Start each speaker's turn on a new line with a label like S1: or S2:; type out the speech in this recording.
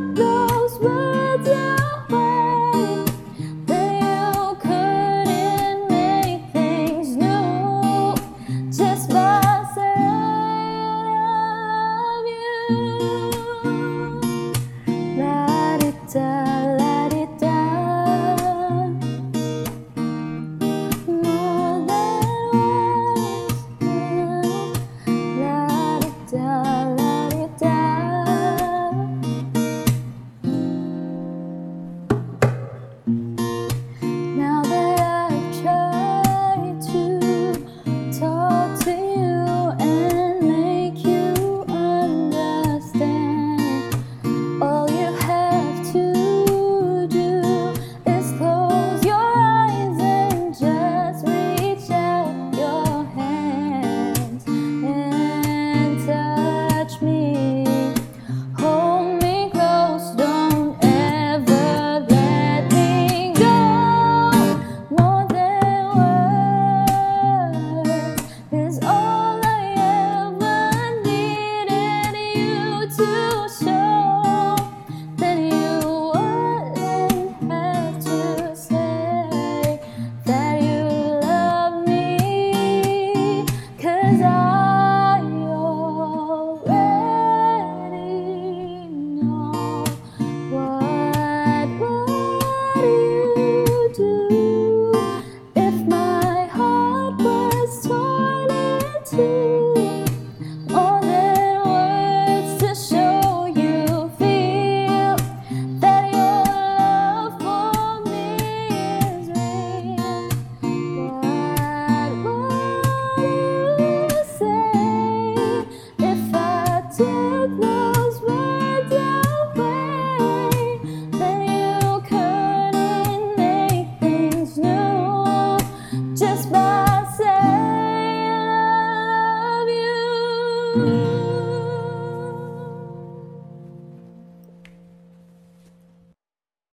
S1: goodbye.